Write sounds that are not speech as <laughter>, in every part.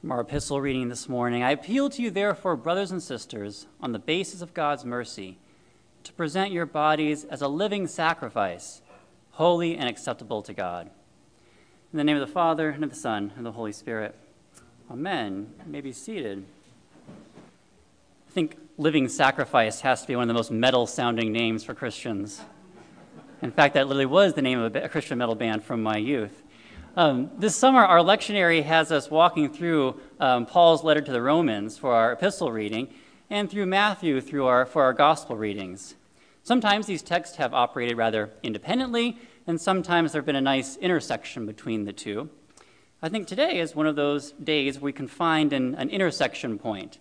From our epistle reading this morning, I appeal to you, therefore, brothers and sisters, on the basis of God's mercy, to present your bodies as a living sacrifice, holy and acceptable to God. In the name of the Father, and of the Son, and of the Holy Spirit. Amen. You may be seated. I think living sacrifice has to be one of the most metal sounding names for Christians. In fact, that literally was the name of a Christian metal band from my youth. Um, this summer, our lectionary has us walking through um, Paul's letter to the Romans for our epistle reading, and through Matthew through our, for our gospel readings. Sometimes these texts have operated rather independently, and sometimes there have been a nice intersection between the two. I think today is one of those days where we can find an, an intersection point.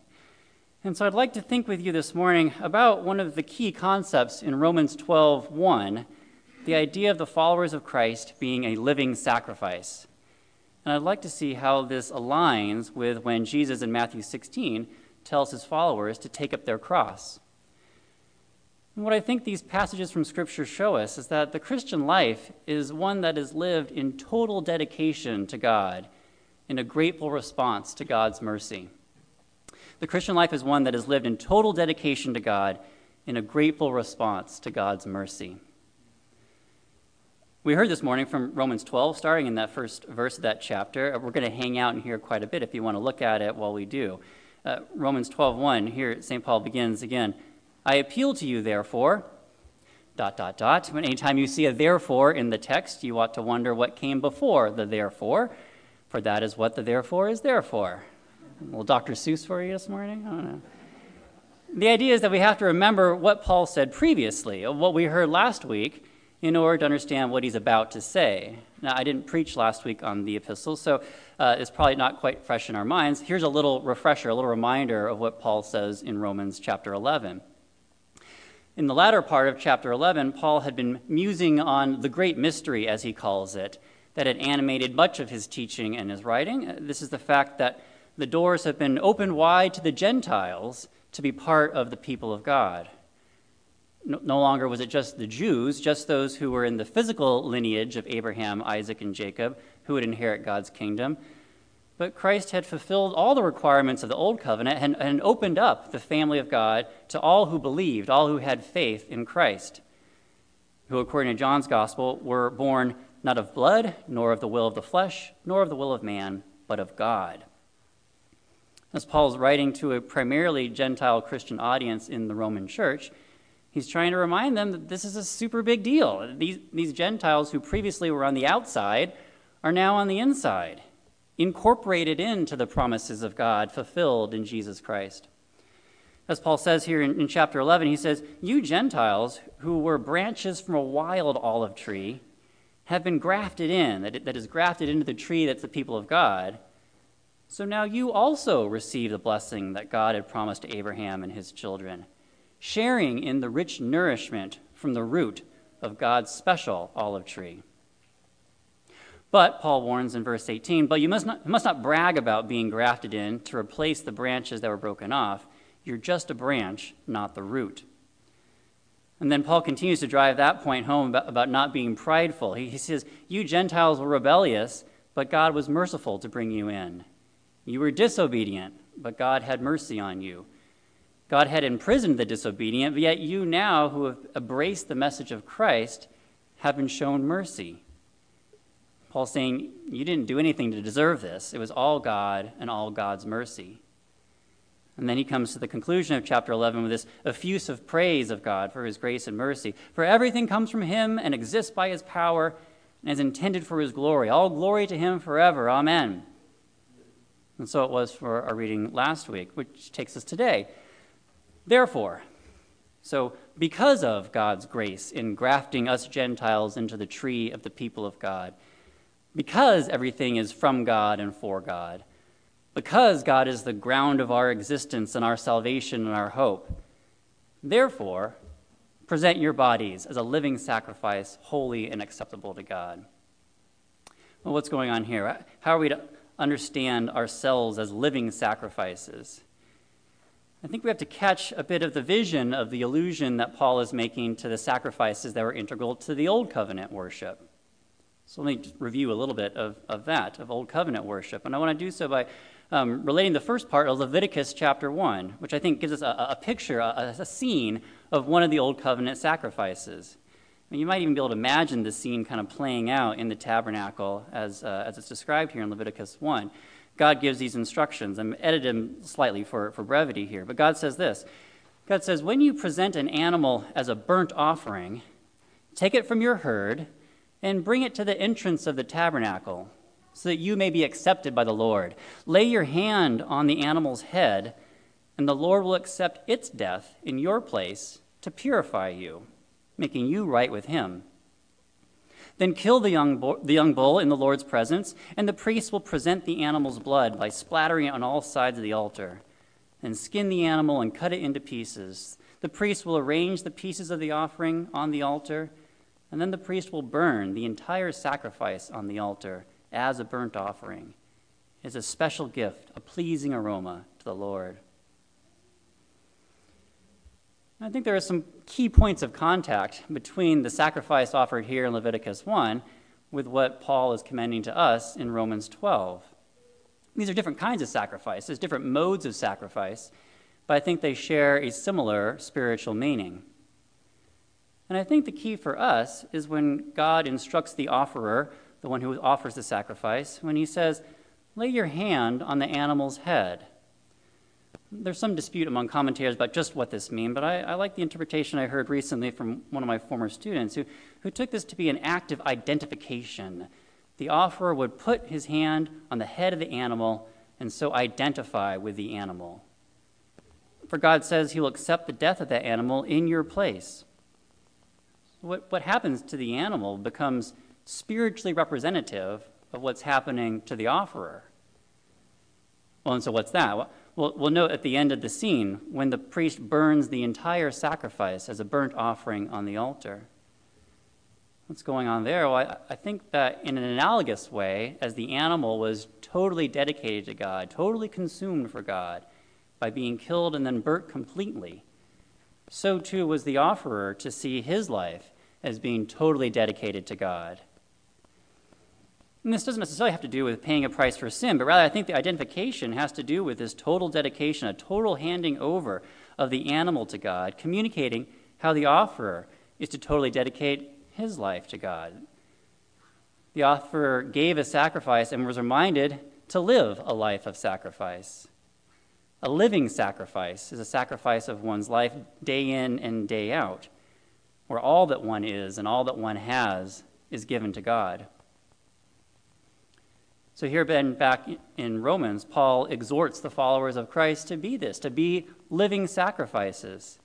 And so I'd like to think with you this morning about one of the key concepts in Romans 12 1 the idea of the followers of Christ being a living sacrifice. And I'd like to see how this aligns with when Jesus in Matthew 16 tells his followers to take up their cross. And what I think these passages from Scripture show us is that the Christian life is one that is lived in total dedication to God, in a grateful response to God's mercy. The Christian life is one that is lived in total dedication to God, in a grateful response to God's mercy. We heard this morning from Romans 12, starting in that first verse of that chapter. We're going to hang out in here quite a bit if you want to look at it while we do. Uh, Romans 12:1, here St. Paul begins again. I appeal to you, therefore, dot, dot, dot. When anytime you see a therefore in the text, you ought to wonder what came before the therefore, for that is what the therefore is there for. Little Dr. Seuss for you this morning? I don't know. The idea is that we have to remember what Paul said previously, what we heard last week, in order to understand what he's about to say. Now, I didn't preach last week on the epistle, so uh, it's probably not quite fresh in our minds. Here's a little refresher, a little reminder of what Paul says in Romans chapter 11. In the latter part of chapter 11, Paul had been musing on the great mystery, as he calls it, that had animated much of his teaching and his writing. This is the fact that the doors have been opened wide to the Gentiles to be part of the people of God no, longer was it just the Jews, just those who were in the physical lineage of Abraham, Isaac, and Jacob, who would inherit God's kingdom. But Christ had fulfilled all the requirements of the Old Covenant and, and, opened up the family of God to all who believed, all who had faith in Christ, who, according to John's Gospel, were born not of blood, nor of the will of the flesh, nor of the will of man, but of God. As Paul's writing to a primarily Gentile Christian audience in the Roman church, He's trying to remind them that this is a super big deal. These, these Gentiles who previously were on the outside are now on the inside, incorporated into the promises of God fulfilled in Jesus Christ. As Paul says here in, in chapter 11, he says, You Gentiles who were branches from a wild olive tree have been grafted in, that, that is grafted into the tree that's the people of God. So now you also receive the blessing that God had promised to Abraham and his children sharing in the rich nourishment from the root of God's special olive tree. But, Paul warns in verse 18, but you must not, must not brag about being grafted in to replace the branches that were broken off. You're just a branch, not the root. And then Paul continues to drive that point home about, about not being prideful. He, he says, You Gentiles were rebellious, but God was merciful to bring you in. You were disobedient, but God had mercy on you. God had imprisoned the disobedient, but yet you now, who have embraced the message of Christ, have been shown mercy. Paul's saying, You didn't do anything to deserve this. It was all God and all God's mercy. And then he comes to the conclusion of chapter 11 with this effusive praise of God for his grace and mercy. For everything comes from him and exists by his power and is intended for his glory. All glory to him forever. Amen. And so it was for our reading last week, which takes us today. Therefore, so because of God's grace in grafting us Gentiles into the tree of the people of God, because everything is from God and for God, because God is the ground of our existence and our salvation and our hope, therefore, present your bodies as a living sacrifice, holy and acceptable to God. Well, what's going on here? How are we to understand ourselves as living sacrifices? I think we have to catch a bit of the vision of the allusion that Paul is making to the sacrifices that were integral to the Old Covenant worship. So let me review a little bit of, of that, of Old Covenant worship. And I want to do so by um, relating the first part of Leviticus chapter 1, which I think gives us a, a picture, a, a, scene of one of the Old Covenant sacrifices. I mean, you might even be able to imagine the scene kind of playing out in the tabernacle as, uh, as it's described here in Leviticus 1. God gives these instructions. I'm editing slightly for, for brevity here, but God says this God says, When you present an animal as a burnt offering, take it from your herd and bring it to the entrance of the tabernacle so that you may be accepted by the Lord. Lay your hand on the animal's head, and the Lord will accept its death in your place to purify you, making you right with him. Then kill the young, bull, the young bull in the Lord's presence, and the priest will present the animal's blood by splattering it on all sides of the altar. And skin the animal and cut it into pieces. The priest will arrange the pieces of the offering on the altar, and then the priest will burn the entire sacrifice on the altar as a burnt offering is a special gift, a pleasing aroma to the Lord. I think there are some key points of contact between the sacrifice offered here in Leviticus 1 with what Paul is commending to us in Romans 12. These are different kinds of sacrifices, different modes of sacrifice, but I think they share a similar spiritual meaning. And I think the key for us is when God instructs the offerer the one who offers the sacrifice, when he says, Lay your hand on the animal's head. There's some dispute among commentators about just what this means, but I, I, like the interpretation I heard recently from one of my former students who, who took this to be an act of identification. The offerer would put his hand on the head of the animal and so identify with the animal. For God says he will accept the death of that animal in your place. What, what happens to the animal becomes spiritually representative of what's happening to the offerer. Well, and so what's that? Well, we'll note at the end of the scene when the priest burns the entire sacrifice as a burnt offering on the altar. What's going on there? Well, I, I think that in an analogous way, as the animal was totally dedicated to God, totally consumed for God by being killed and then burnt completely, so too was the offerer to see his life as being totally dedicated to God. And this doesn't necessarily have to do with paying a price for sin, but rather I think the identification has to do with this total dedication, a total handing over of the animal to God, communicating how the offerer is to totally dedicate his life to God. The offerer gave a sacrifice and was reminded to live a life of sacrifice. A living sacrifice is a sacrifice of one's life day in and day out, where all that one is and all that one has is given to God. So, here then, back in Romans, Paul exhorts the followers of Christ to be this, to be living sacrifices.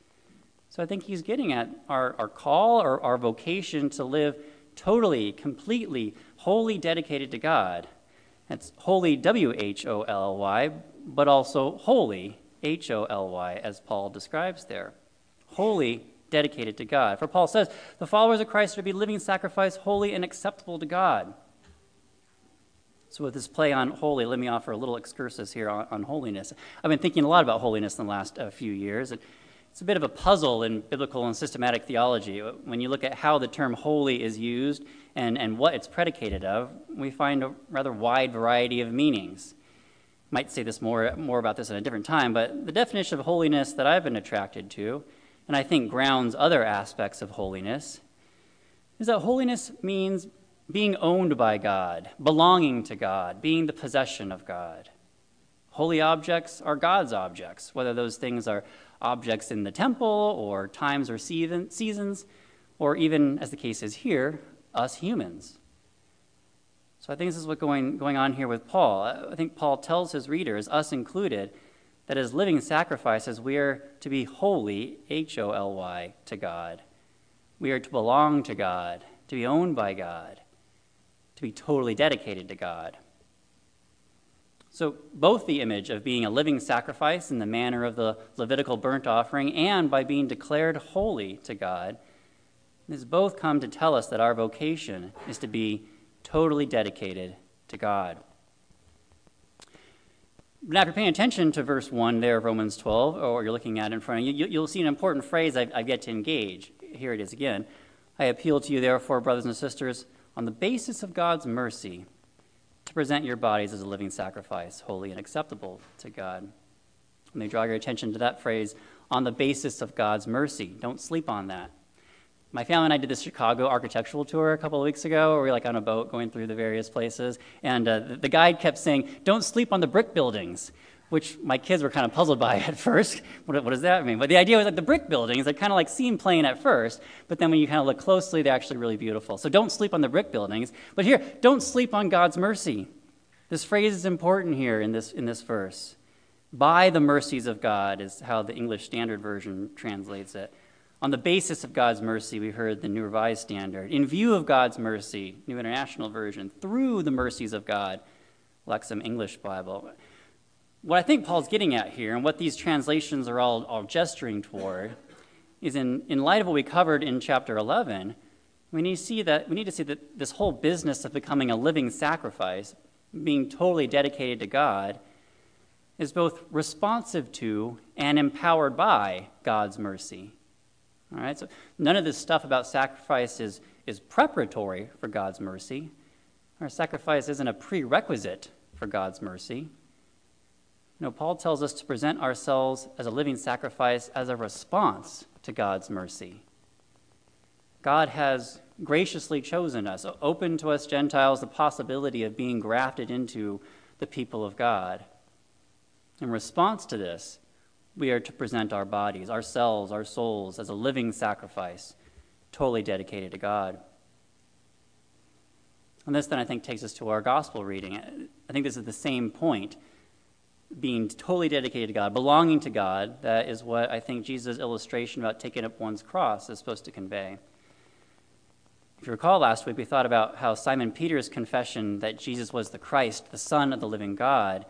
So, I think he's getting at our, our call or our vocation to live totally, completely, wholly dedicated to God. That's holy, W H O L Y, but also holy, H O L Y, as Paul describes there. Holy, dedicated to God. For Paul says, the followers of Christ are to be living sacrifice, holy and acceptable to God. So, with this play on holy, let me offer a little excursus here on, on holiness. I've been thinking a lot about holiness in the last uh, few years. and It's a bit of a puzzle in biblical and systematic theology. When you look at how the term holy is used and, and what it's predicated of, we find a rather wide variety of meanings. Might say this more, more about this at a different time, but the definition of holiness that I've been attracted to, and I think grounds other aspects of holiness, is that holiness means being owned by God, belonging to God, being the possession of God. Holy objects are God's objects, whether those things are objects in the temple or times or seasons, or even, as the case is here, us humans. So I think this is what's going, going on here with Paul. I think Paul tells his readers, us included, that as living sacrifices, we are to be holy, H O L Y, to God. We are to belong to God, to be owned by God to be totally dedicated to God. So, both the image of being a living sacrifice in the manner of the Levitical burnt offering and by being declared holy to God, these both come to tell us that our vocation is to be totally dedicated to God. Now, if you're paying attention to verse 1 there of Romans 12, or you're looking at it in front of you, you'll see an important phrase I've, I've yet to engage. Here it is again. I appeal to you, therefore, brothers and sisters, on the basis of God's mercy, to present your bodies as a living sacrifice, holy and acceptable to God. Let me draw your attention to that phrase on the basis of God's mercy. Don't sleep on that. My family and I did this Chicago architectural tour a couple of weeks ago, where we were like on a boat going through the various places, and uh, the guide kept saying, "Don't sleep on the brick buildings," which my kids were kind of puzzled by <laughs> at first. what, what, does that mean? But the idea was that the brick buildings, they kind of like seem plain at first, but then when you kind of look closely, they're actually really beautiful. So don't sleep on the brick buildings. But here, don't sleep on God's mercy. This phrase is important here in this in this verse. By the mercies of God is how the English Standard Version translates it. On the basis of God's mercy, we heard the New Revised Standard. In view of God's mercy, New International Version. Through the mercies of God, Lexham English Bible. What I think Paul's getting at here, and what these translations are all, all gesturing toward, is in, in light of what we covered in chapter 11, we need, to see that, we need to see that this whole business of becoming a living sacrifice, being totally dedicated to God, is both responsive to and empowered by God's mercy. All right, so none of this stuff about sacrifice is, is preparatory for God's mercy. Our sacrifice isn't a prerequisite for God's mercy. No, Paul tells us to present ourselves as a living sacrifice as a response to God's mercy. God has graciously chosen us, opened to us Gentiles the possibility of being grafted into the people of God. In response to this, we are to present our bodies, ourselves, our souls, as a living sacrifice, totally dedicated to God. And this then, I think, takes us to our gospel reading. I think this is the same point being totally dedicated to God, belonging to God. That is what I think Jesus' illustration about taking up one's cross is supposed to convey. If you recall last week, we thought about how Simon Peter's confession that Jesus was the Christ, the Son of the living God,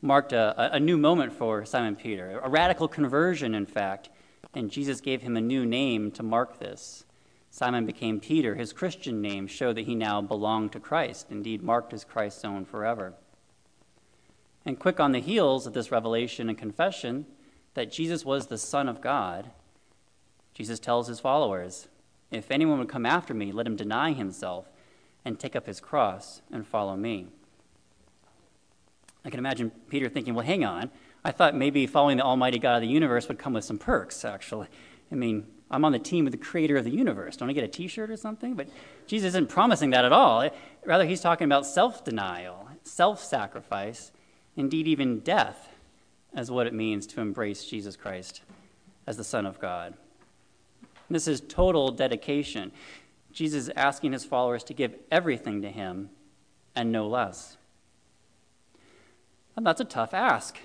marked a, a new moment for Simon Peter, a radical conversion, in fact, and Jesus gave him a new name to mark this. Simon became Peter. His Christian name showed that he now belonged to Christ, indeed, marked as Christ's own forever. And quick on the heels of this revelation and confession that Jesus was the Son of God, Jesus tells his followers, If anyone would come after me, let him deny himself and take up his cross and follow me. I can imagine Peter thinking, well, hang on. I thought maybe following the Almighty God of the universe would come with some perks, actually. I mean, I'm on the team with the creator of the universe. Don't I get a t shirt or something? But Jesus isn't promising that at all. Rather, he's talking about self denial, self sacrifice, indeed, even death, as what it means to embrace Jesus Christ as the Son of God. This is total dedication. Jesus is asking his followers to give everything to him and no less. And that's a tough ask.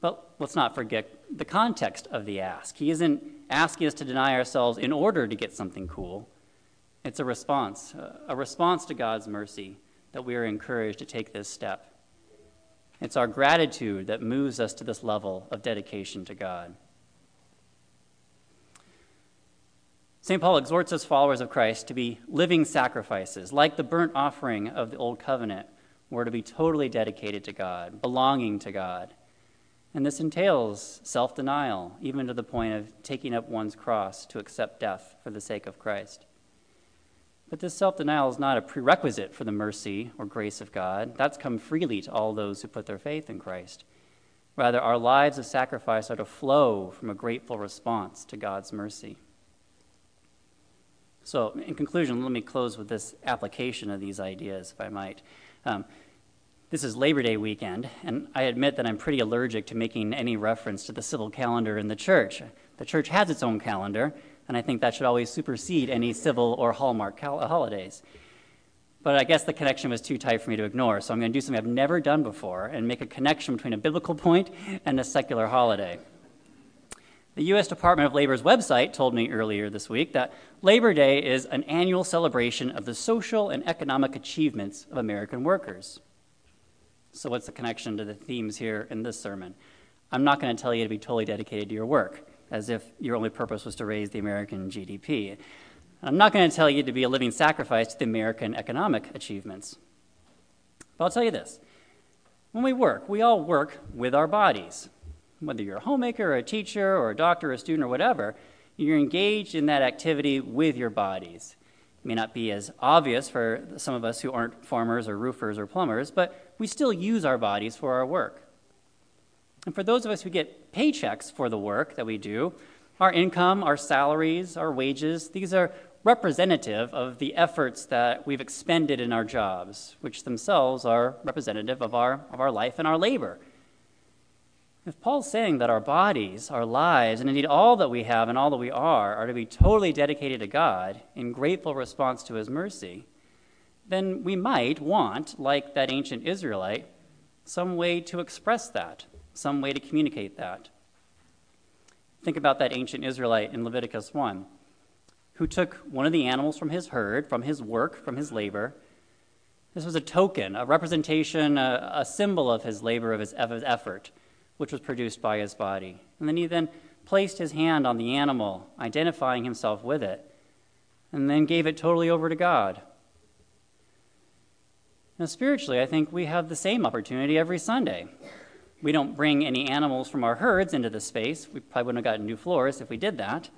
But let's not forget the context of the ask. He isn't asking us to deny ourselves in order to get something cool. It's a response, a response to God's mercy that we are encouraged to take this step. It's our gratitude that moves us to this level of dedication to God. St. Paul exhorts us followers of Christ to be living sacrifices, like the burnt offering of the Old Covenant, we're to be totally dedicated to God, belonging to God. And this entails self denial, even to the point of taking up one's cross to accept death for the sake of Christ. But this self denial is not a prerequisite for the mercy or grace of God. That's come freely to all those who put their faith in Christ. Rather, our lives of sacrifice are to flow from a grateful response to God's mercy. So, in conclusion, let me close with this application of these ideas, if I might. Um, this is Labor Day weekend, and I admit that I'm pretty allergic to making any reference to the civil calendar in the church. The church has its own calendar, and I think that should always supersede any civil or hallmark holidays. But I guess the connection was too tight for me to ignore, so I'm going to do something I've never done before and make a connection between a biblical point and a secular holiday. The U.S. Department of Labor's website told me earlier this week that Labor Day is an annual celebration of the social and economic achievements of American workers. So, what's the connection to the themes here in this sermon? I'm not going to tell you to be totally dedicated to your work, as if your only purpose was to raise the American GDP. I'm not going to tell you to be a living sacrifice to the American economic achievements. But I'll tell you this when we work, we all work with our bodies. Whether you're a homemaker, or a teacher, or a doctor, or a student, or whatever, you're engaged in that activity with your bodies. It may not be as obvious for some of us who aren't farmers or roofers or plumbers, but we still use our bodies for our work. And for those of us who get paychecks for the work that we do, our income, our salaries, our wages, these are representative of the efforts that we've expended in our jobs, which themselves are representative of our, of our life and our labor. If Paul's saying that our bodies, our lives, and indeed all that we have and all that we are, are to be totally dedicated to God in grateful response to his mercy, then we might want, like that ancient Israelite, some way to express that, some way to communicate that. Think about that ancient Israelite in Leviticus 1 who took one of the animals from his herd, from his work, from his labor. This was a token, a representation, a, a symbol of his labor, of his, of his effort, which was produced by his body. And then he then placed his hand on the animal, identifying himself with it, and then gave it totally over to God. Now, spiritually, I think we have the same opportunity every Sunday. We don't bring any animals from our herds into the space. We probably wouldn't have gotten new floors if we did that.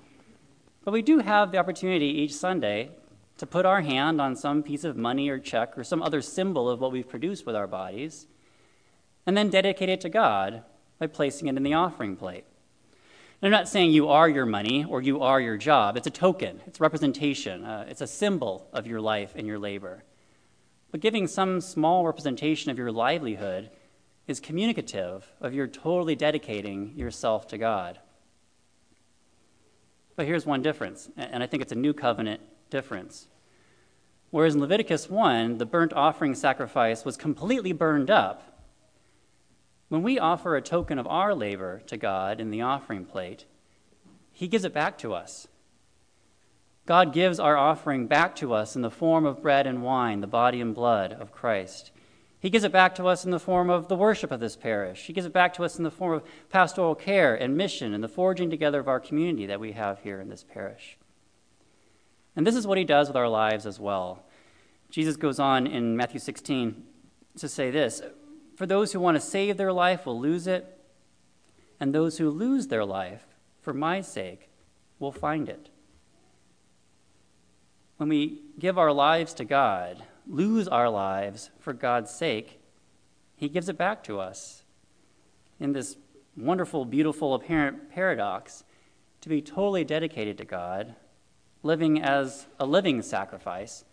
But we do have the opportunity each Sunday to put our hand on some piece of money or check or some other symbol of what we've produced with our bodies, and then dedicate it to God by placing it in the offering plate. And I'm not saying you are your money or you are your job. It's a token, it's representation, uh, it's a symbol of your life and your labor. But giving some small representation of your livelihood is communicative of your totally dedicating yourself to God. But here's one difference, and I think it's a new covenant difference. Whereas in Leviticus 1, the burnt offering sacrifice was completely burned up, when we offer a token of our labor to God in the offering plate, He gives it back to us. God gives our offering back to us in the form of bread and wine, the body and blood of Christ. He gives it back to us in the form of the worship of this parish. He gives it back to us in the form of pastoral care and mission and the forging together of our community that we have here in this parish. And this is what he does with our lives as well. Jesus goes on in Matthew 16 to say this For those who want to save their life will lose it, and those who lose their life for my sake will find it. When we give our lives to God, lose our lives for God's sake, He gives it back to us. In this wonderful, beautiful, apparent paradox, to be totally dedicated to God, living as a living sacrifice,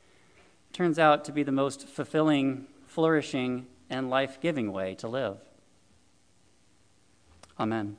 turns out to be the most fulfilling, flourishing, and life giving way to live. Amen.